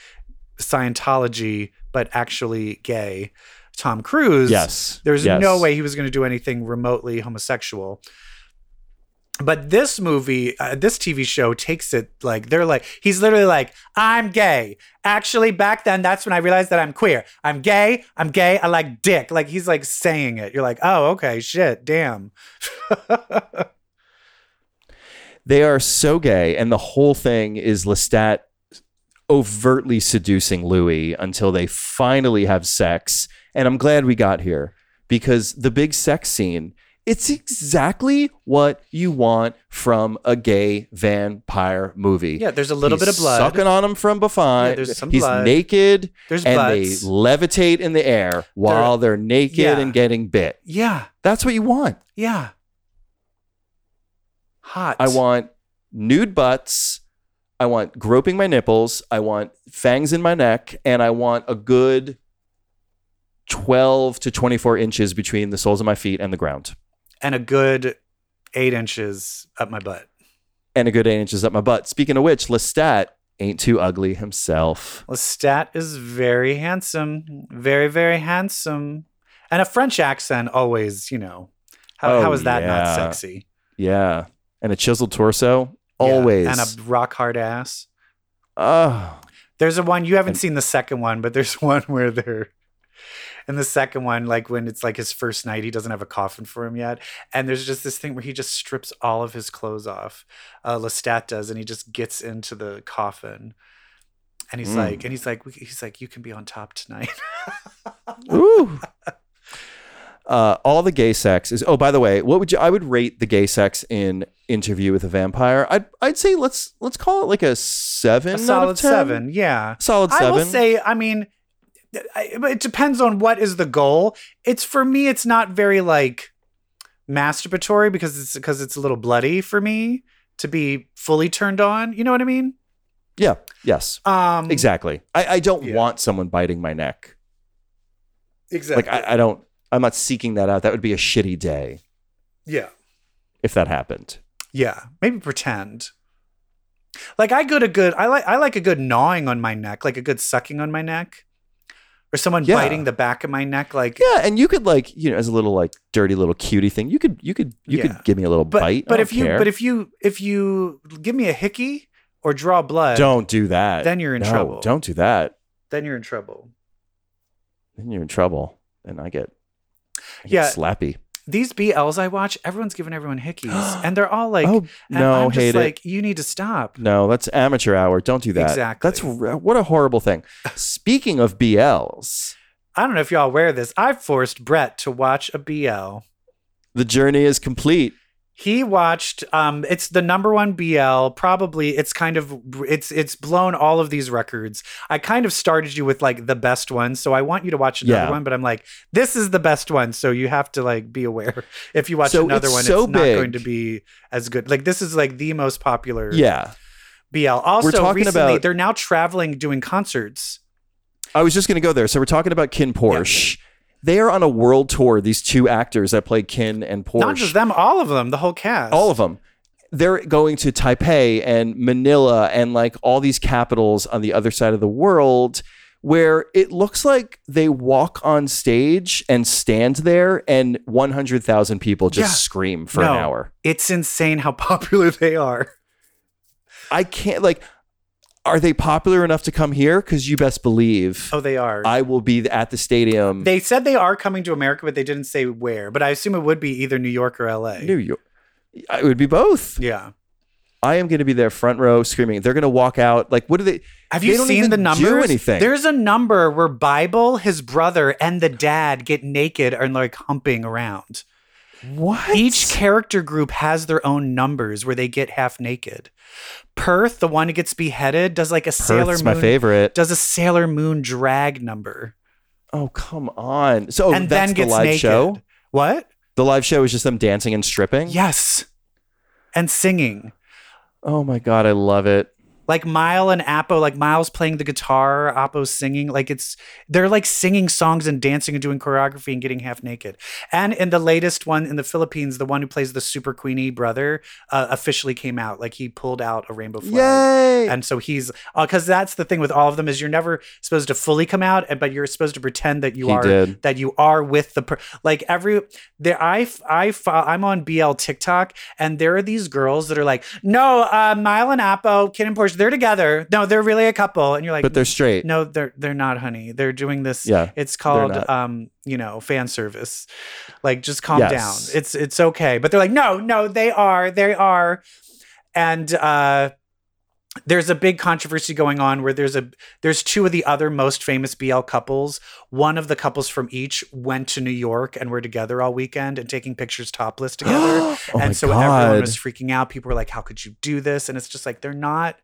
Scientology, but actually gay. Tom Cruise. Yes. There's Yes. no way he was going to do anything remotely homosexual. But this movie, uh, this TV show takes it like they're like he's literally like I'm gay. Actually, back then that's when I realized that I'm queer. I'm gay. I'm gay. I like dick. Like he's like saying it. You're like, oh, okay, shit, damn. [LAUGHS] They are so gay, and the whole thing is Lestat overtly seducing Louis until they finally have sex. And I'm glad we got here because the big sex scene, it's exactly what you want from a gay vampire movie. Yeah, there's a little He's bit of blood. Sucking on him from behind. Yeah, there's some He's blood. naked. There's and butts. they levitate in the air while they're, naked Yeah. and getting bit. Yeah, That's what you want. yeah. Hot. I want nude butts. I want groping my nipples. I want fangs in my neck. And I want a good 12 to 24 inches between the soles of my feet and the ground. and a good eight inches up my butt. And a good eight inches up my butt. Speaking of which, Lestat ain't too ugly himself. Lestat is very handsome, very very handsome, and a French accent always. You know, how, Oh, how is that not sexy? Yeah. And a chiseled torso. Yeah, Always. and a rock hard ass. oh, There's a one you haven't And- seen the second one, but there's [LAUGHS] one where they're in the second one, like when it's like his first night, he doesn't have a coffin for him yet, and there's just this thing where he just strips all of his clothes off. Uh, Lestat does, and he just gets into the coffin, and he's Mm. like, and he's like, he's like, you can be on top tonight. [LAUGHS] Ooh. Uh, all the gay sex is. Oh, by the way, what would you? I would rate the gay sex in Interview with a Vampire. I'd I'd say let's let's call it like a seven. a out of solid 10. seven, yeah. Solid seven. I will say, I mean, it depends on what is the goal. It's for me, it's not very like masturbatory because it's because it's a little bloody for me to be fully turned on. You know what I mean? yeah. Yes. Um, Exactly. I, I don't Yeah. want someone biting my neck. Exactly. Like I, I don't. I'm not seeking that out. That would be a shitty day yeah. if that happened. Yeah. Maybe pretend. Like I good a good I like I like a good gnawing on my neck, like a good sucking on my neck. Or someone Yeah. biting the back of my neck, like Yeah, and you could like you know as a little like dirty little cutie thing. You could you could you Yeah. could give me a little but bite. but if don't you but if you if you give me a hickey or draw blood, don't do that, then you're in No, trouble. Don't do that. then you're in trouble. Then you're in trouble, and I get Yeah. slappy. These BLs I watch, everyone's giving everyone hickeys, [GASPS] and they're all like, oh and no, I'm just hate like, you need to stop. No, that's amateur hour. Don't do that. Exactly. That's what a horrible thing. Speaking of BLs, I don't know if y'all wear this. I forced Brett to watch a BL. the journey is complete. He watched. Um, it's the number one BL. Probably, it's kind of it's it's blown all of these records. I kind of started you with like the best one, so I want you to watch another Yeah. one. But I'm like, this is the best one, so you have to like be aware. [LAUGHS] If you watch So another it's one, so it's not big. going to be as good. Like this is like the most popular. Yeah, BL. Also, recently about- they're now traveling doing concerts. I was just going to go there. So we're talking about Kin Porsche. They are on a world tour. These two actors that play Kin and Porsche. Not just them, all of them, the whole cast. all of them. They're going to Taipei and Manila and like all these capitals on the other side of the world where it looks like they walk on stage and stand there and 100,000 people just Yeah. scream for No, an hour. It's insane how [LAUGHS] popular they are. I can't like are they popular enough to come here cuz you best believe Oh, they are. I will be at the stadium they said they are coming to America, but they didn't say where. But I assume it would be either New York or LA. New York. It would be both. Yeah. I am going to be there front row screaming. They're going to walk out. Like, what do they? Have they you don't seen the do numbers? anything. There's a number where Bible, his brother, and the dad get naked and like humping around. what? Each character group has their own numbers where they get half naked. Perth, the one who gets beheaded, does like a Sailor Moon. my favorite. Does a Sailor Moon drag number Oh, come on. So and that's then gets the live naked. show. What? The live show is just them dancing and stripping. Yes, and singing. Oh my god, I love it. Like Mile and Apo, like Miles playing the guitar, Apo's singing. Like it's they're like singing songs and dancing and doing choreography and getting half naked. And in the latest one in the Philippines, the one who plays the Super Queenie brother uh, officially came out. Like he pulled out a rainbow flag. Yay! And so he's because that's the thing with all of them is you're never supposed to fully come out, but you're supposed to pretend that you He are did. that you are with the per- like every there I I I'm on BL TikTok and there are these girls that are like no uh, Mile and Apo Kin and Porsche they're together no they're really a couple and you're like but they're straight. no they're they're not honey they're doing this Yeah, it's called um you know fan service like just calm Yes. down it's it's okay but they're like no no they are they are and uh there's a big controversy going on where there's a there's two of the other most famous BL couples. One of the couples from each went to New York and were together all weekend and taking pictures topless [GASPS] together. Oh and so everyone was freaking out. People were like, "How could you do this?" And it's just like they're not.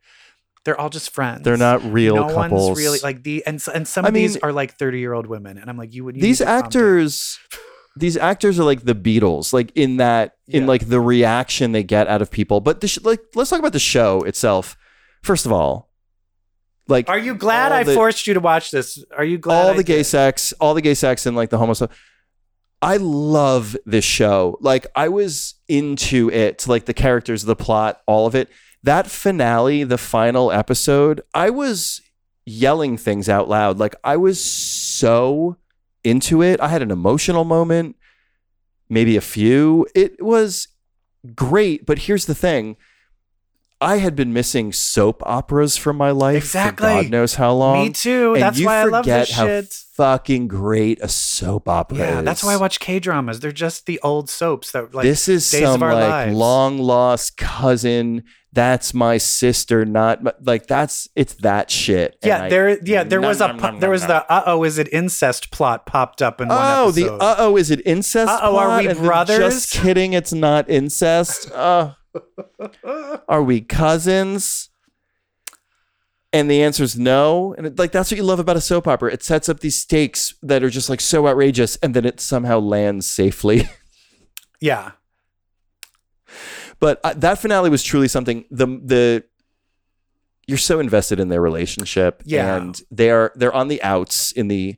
They're all just friends. They're not real no couples. one's really like the and and some I of these are like thirty year old women, and I'm like, you would you these actors these actors are like the beatles like in that in Yeah. like the reaction they get out of people but the sh- like let's talk about the show itself first of all like Are you glad I the- forced you to watch this? Are you glad? all I the gay did? sex all the gay sex and like the homo stuff i love this show like i was into it like the characters the plot all of it that finale the final episode i was yelling things out loud like i was so into it i had an emotional moment maybe a few it was great but here's the thing i had been missing soap operas from my life Exactly. for god knows how long Me too. and That's why I love forget this how shit. fucking great a soap opera Yeah, is. that's why I watch K dramas. They're just the old soaps that like this is Days of some like Lives. long lost cousin. That's my sister, not my, like that's it's that shit. And Yeah, I- there. Yeah, there Nom, was a nom, there was the uh oh, is it incest plot popped up in one Oh, the episode. uh oh, is it incest? Uh-oh, are we brothers? Just kidding, it's not incest. Uh, [LAUGHS] are we cousins? And the answer is no. And it, like that's what you love about a soap opera. It sets up these stakes that are just like so outrageous, and then it somehow lands safely. [LAUGHS] yeah, but uh, that finale was truly something. The the you're so invested in their relationship, Yeah. and they are they're on the outs in the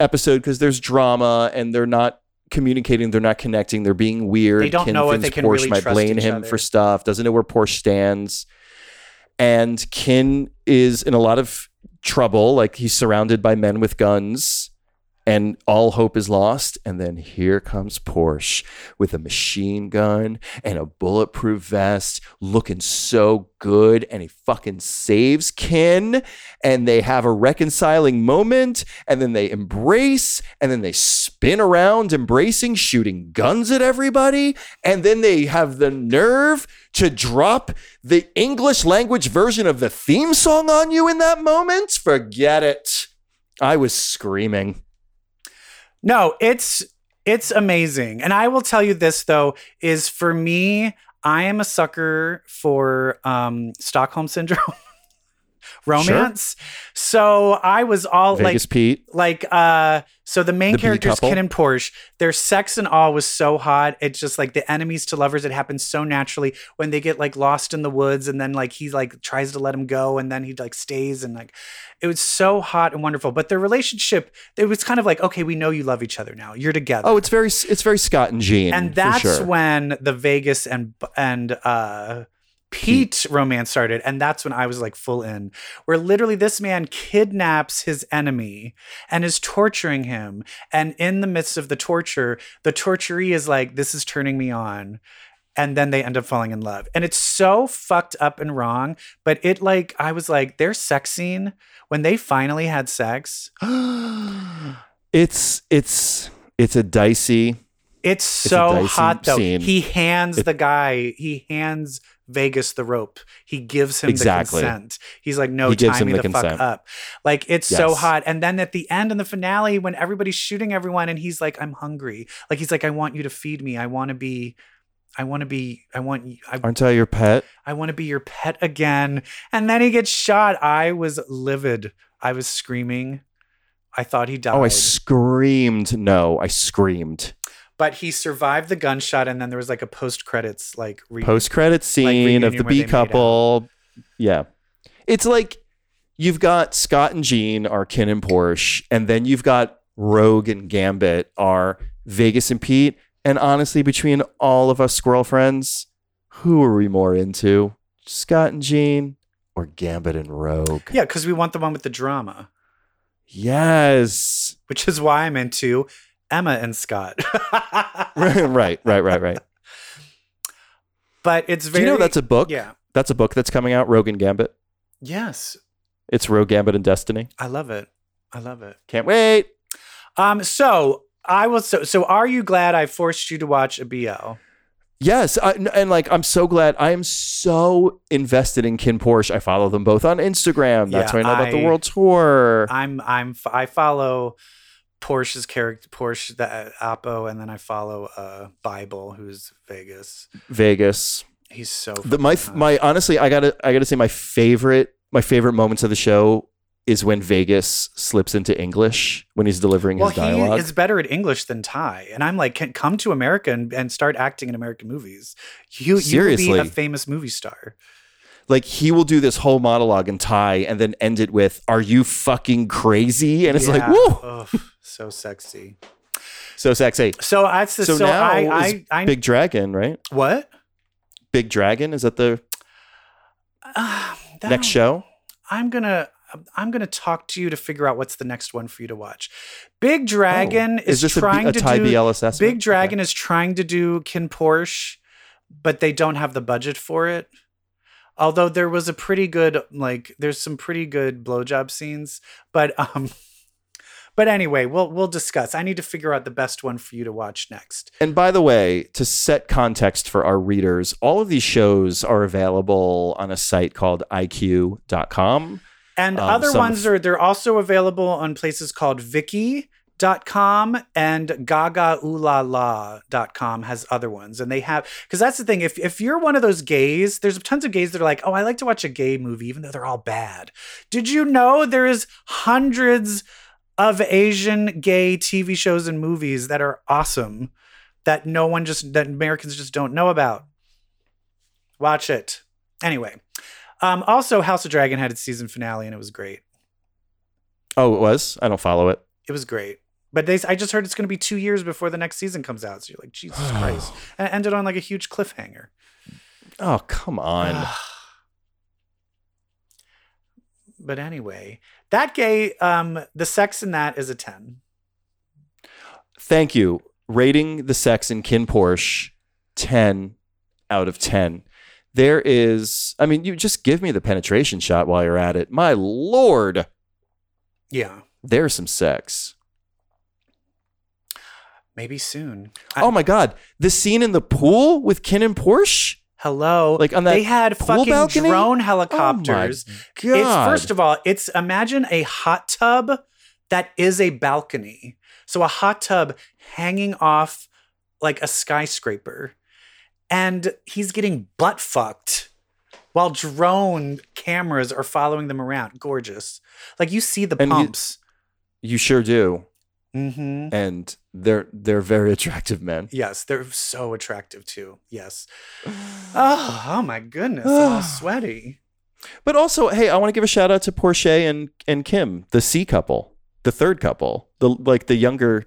episode because there's drama and they're not communicating, they're not connecting, they're being weird. They don't Kim know what they can Porsche really might trust blame him other. for stuff, doesn't know where Porsche stands, and Kin is in a lot of trouble. Like he's surrounded by men with guns. And all hope is lost. And then here comes Porsche with a machine gun and a bulletproof vest, looking so good. And he fucking saves Kin. And they have a reconciling moment. And then they embrace. And then they spin around, embracing, shooting guns at everybody. And then they have the nerve to drop the English language version of the theme song on you in that moment. Forget it. I was screaming. No, it's it's amazing, and I will tell you this though is for me, I am a sucker for um, Stockholm syndrome [LAUGHS] romance. So I was all Vegas like Pete. like uh so the main The characters? Kin and Porsche their sex and all was so hot it's just like the enemies to lovers it happens so naturally when they get like lost in the woods and then like he like tries to let him go and then he like stays and like it was so hot and wonderful but their relationship it was kind of like okay we know you love each other now you're together Oh, it's very it's very Scott and Jean. and that's sure. when the Vegas and and uh Pete romance started, and that's when I was like full in. Where literally this man kidnaps his enemy and is torturing him, and in the midst of the torture, the torturee is like, "This is turning me on," and then they end up falling in love, and it's so fucked up and wrong. But it like I was like, their sex scene when they finally had sex. [GASPS] it's it's it's a dicey It's so dicey hot though. scene. He hands It- the guy, he hands Vegas the rope. He gives him Exactly. the consent. He's like, no, He tie me the the, fuck up. Like it's so hot. And then at the end in the finale, when everybody's shooting everyone and he's like, I'm hungry. Like he's like, I want you to feed me. I want to be, I want to be, I want I, Aren't I your pet? I want to be your pet again. And then he gets shot. I was livid. I was screaming. I thought he died. Oh, I screamed. No, I screamed. But he survived the gunshot, and then there was like a post credits like re- Post credit scene of the B couple. Yeah. It's like you've got Scott and Jean are Kin and Porsche, and then you've got Rogue and Gambit are Vegas and Pete. And honestly, between all of us squirrel friends, who are we more into? Scott and Jean or Gambit and Rogue? Yeah, because we want the one with the drama, Yes. which is why I'm into Emma and Scott. [LAUGHS] [LAUGHS] right, right, right, right. but it's very. Do you know that's a book? Yeah. That's a book that's coming out, Rogue and Gambit. Yes, It's Rogue Gambit and Destiny. I love it. I love it. Can't wait. Um. So I will. So, so are you glad I forced you to watch a BL? Yes, I, and, like I'm so glad. I am so invested in Kin Porsche. I follow them both on Instagram. That's Yeah, how I know about the world tour. I'm. I'm. I follow Porsche's character, Porsche the uh, Apo, and then I follow uh Bible, who's Vegas. Vegas. He's so. The, my hot. my honestly, I gotta I gotta say my favorite my favorite moments of the show is when Vegas slips into English when he's delivering well, his dialogue. he is better at English than Thai, and I'm like, can come to America and, and start acting in American movies. You you will be a famous movie star. Like he will do this whole monologue in Thai and then end it with "Are you fucking crazy?" And it's like, woo, so sexy. so sexy. So that's the So, so, now I I, I Big Dragon, right? what Big Dragon is that the Uh, that- next show? I'm gonna I'm gonna talk to you to figure out what's the next one for you to watch. Big Dragon Oh. is, a B- trying a, to do BL? Big Dragon is trying to do Kin Porsche, but they don't have the budget for it. Although there was a pretty good like there's some pretty good blowjob scenes, but um [LAUGHS] but anyway, we'll we'll discuss. I need to figure out the best one for you to watch next. And by the way, to set context for our readers, all of these shows are available on a site called iq.com. And Um, other ones are they're also available on places called Viki.com and gagaoolala.com has other ones and they have because that's the thing if if you're one of those gays there's tons of gays that are like oh I like to watch a gay movie even though they're all bad did you know there is hundreds of Asian gay TV shows and movies that are awesome that no one just that Americans just don't know about watch it anyway um, also, House of Dragon had its season finale, and it was great. Oh, it was? I don't follow it. It was great. But they, I just heard it's going to be two years before the next season comes out. So you're like, Jesus [SIGHS] Christ! And it ended on like a huge cliffhanger. Oh, come on. [SIGHS] But anyway, that gay, um, the sex in that is a ten. Thank you. Rating the sex in Kin Porsche 10 out of 10. There is, I mean, you just give me the penetration shot while you're at it. My lord, Yeah, there's some sex. Maybe soon. Oh my God. The scene in the pool with Kin and Porsche? hello! Like on that they had fucking balcony? drone Oh helicopters. my It's first of all, it's imagine a hot tub that is a balcony. So a hot tub hanging off like a skyscraper. And he's getting butt fucked while drone cameras are following them around. Gorgeous. Like you see the And you- pumps. you sure do. Mm-hmm. And they're they're very [LAUGHS] attractive men. Yes, they're so attractive too. Yes. [SIGHS] Oh, oh my goodness. I'm all [SIGHS] sweaty. But also, hey, I want to give a shout out to Porsche and and Kim, the C couple, the third couple, the like the younger.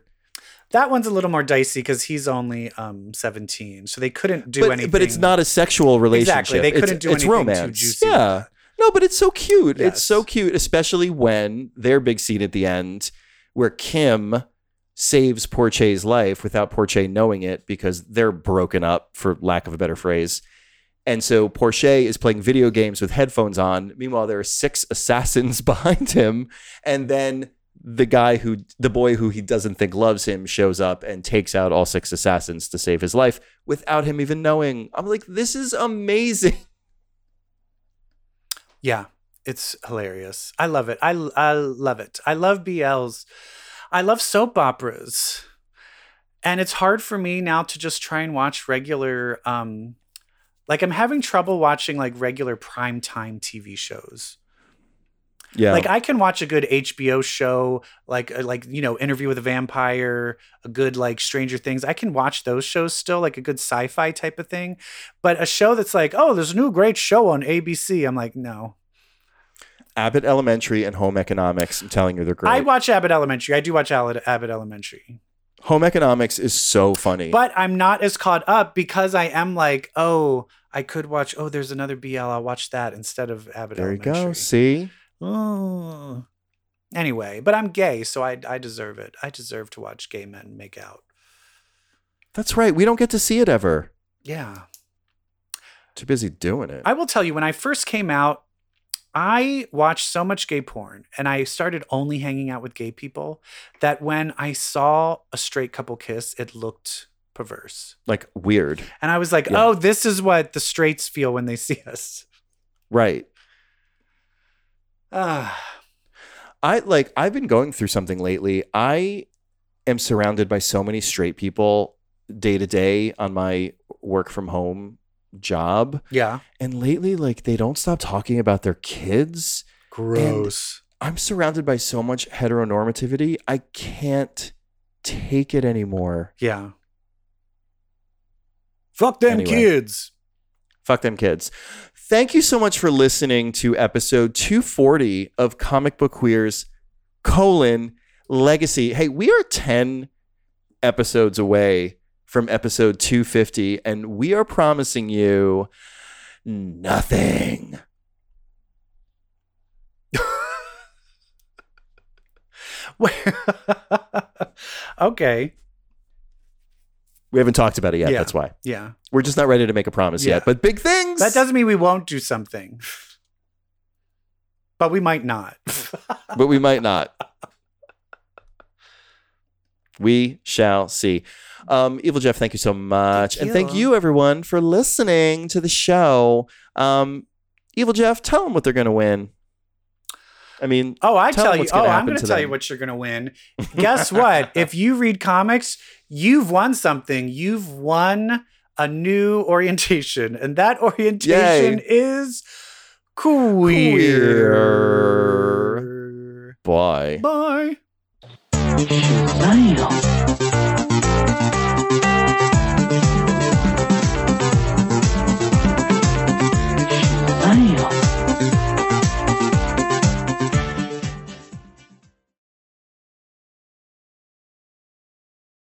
That one's a little more dicey because he's only um 17. So they couldn't do but, anything. but it's not a sexual relationship. Exactly, they couldn't do it's anything too romance. juicy. Yeah. No, but it's so cute. It's so cute, especially when their big scene at the end, where Kim saves Porche's life without Porche knowing it because they're broken up, for lack of a better phrase. And so Porche is playing video games with headphones on. Meanwhile, there are six assassins [LAUGHS] behind him. And then the guy who the boy who he doesn't think loves him shows up and takes out all six assassins to save his life without him even knowing. I'm like, this is amazing. Yeah, it's hilarious. I love it. I I love it. I love BLs. I love soap operas. And it's hard for me now to just try and watch regular um like I'm having trouble watching like regular primetime TV shows. Yeah. Like I can watch a good HBO show, like uh, like you know, Interview with a Vampire, a good like Stranger Things. I can watch those shows still, like a good sci-fi type of thing. But a show that's like, oh, there's a new great show on ABC. I'm like, no. Abbott Elementary and Home Economics. I'm telling you, they're great. I watch Abbott Elementary. I do watch Abbott Abbott Elementary. Home Economics is so funny. But I'm not as caught up because I am like, oh, I could watch. Oh, there's another BL. I'll watch that instead of Abbott there you go. See? Oh. Anyway, but I'm gay, so I I deserve it. I deserve to watch gay men make out. That's right. We don't get to see it ever. Yeah. Too busy doing it. I will tell you, when I first came out, I watched so much gay porn and I started only hanging out with gay people that when I saw a straight couple kiss, it looked perverse. like weird. And I was like, Yeah. oh, this is what the straights feel when they [LAUGHS] see us. Right. Ah. I like I've been going through something lately. I am surrounded by so many straight people day to day on my work from home job. yeah. And lately like they don't stop talking about their kids. Gross. I'm surrounded by so much heteronormativity. I can't take it anymore. yeah. Fuck them Anyway. kids. Fuck them kids. Thank you so much for listening to episode 240 of Comic Book Queers colon legacy. Hey, we are 10 episodes away from episode 250, and we are promising you nothing. [LAUGHS] okay. We haven't talked about it yet. Yeah. That's why. Yeah. We're just not ready to make a promise Yeah. yet. But big things. That doesn't mean we won't do something. But we might not. [LAUGHS] but we might not. We shall see. Um, Evil Jeff, thank you so much. Thank and thank you. you, everyone, for listening to the show. Um, Evil Jeff, tell them what they're going to win. I mean, Oh, I tell, tell you. Gonna oh, I'm going to to tell you what you're going to win. Guess [LAUGHS] what? if you read comics, you've won something. You've won a new orientation, and that orientation is queer. bye. Bye. Damn.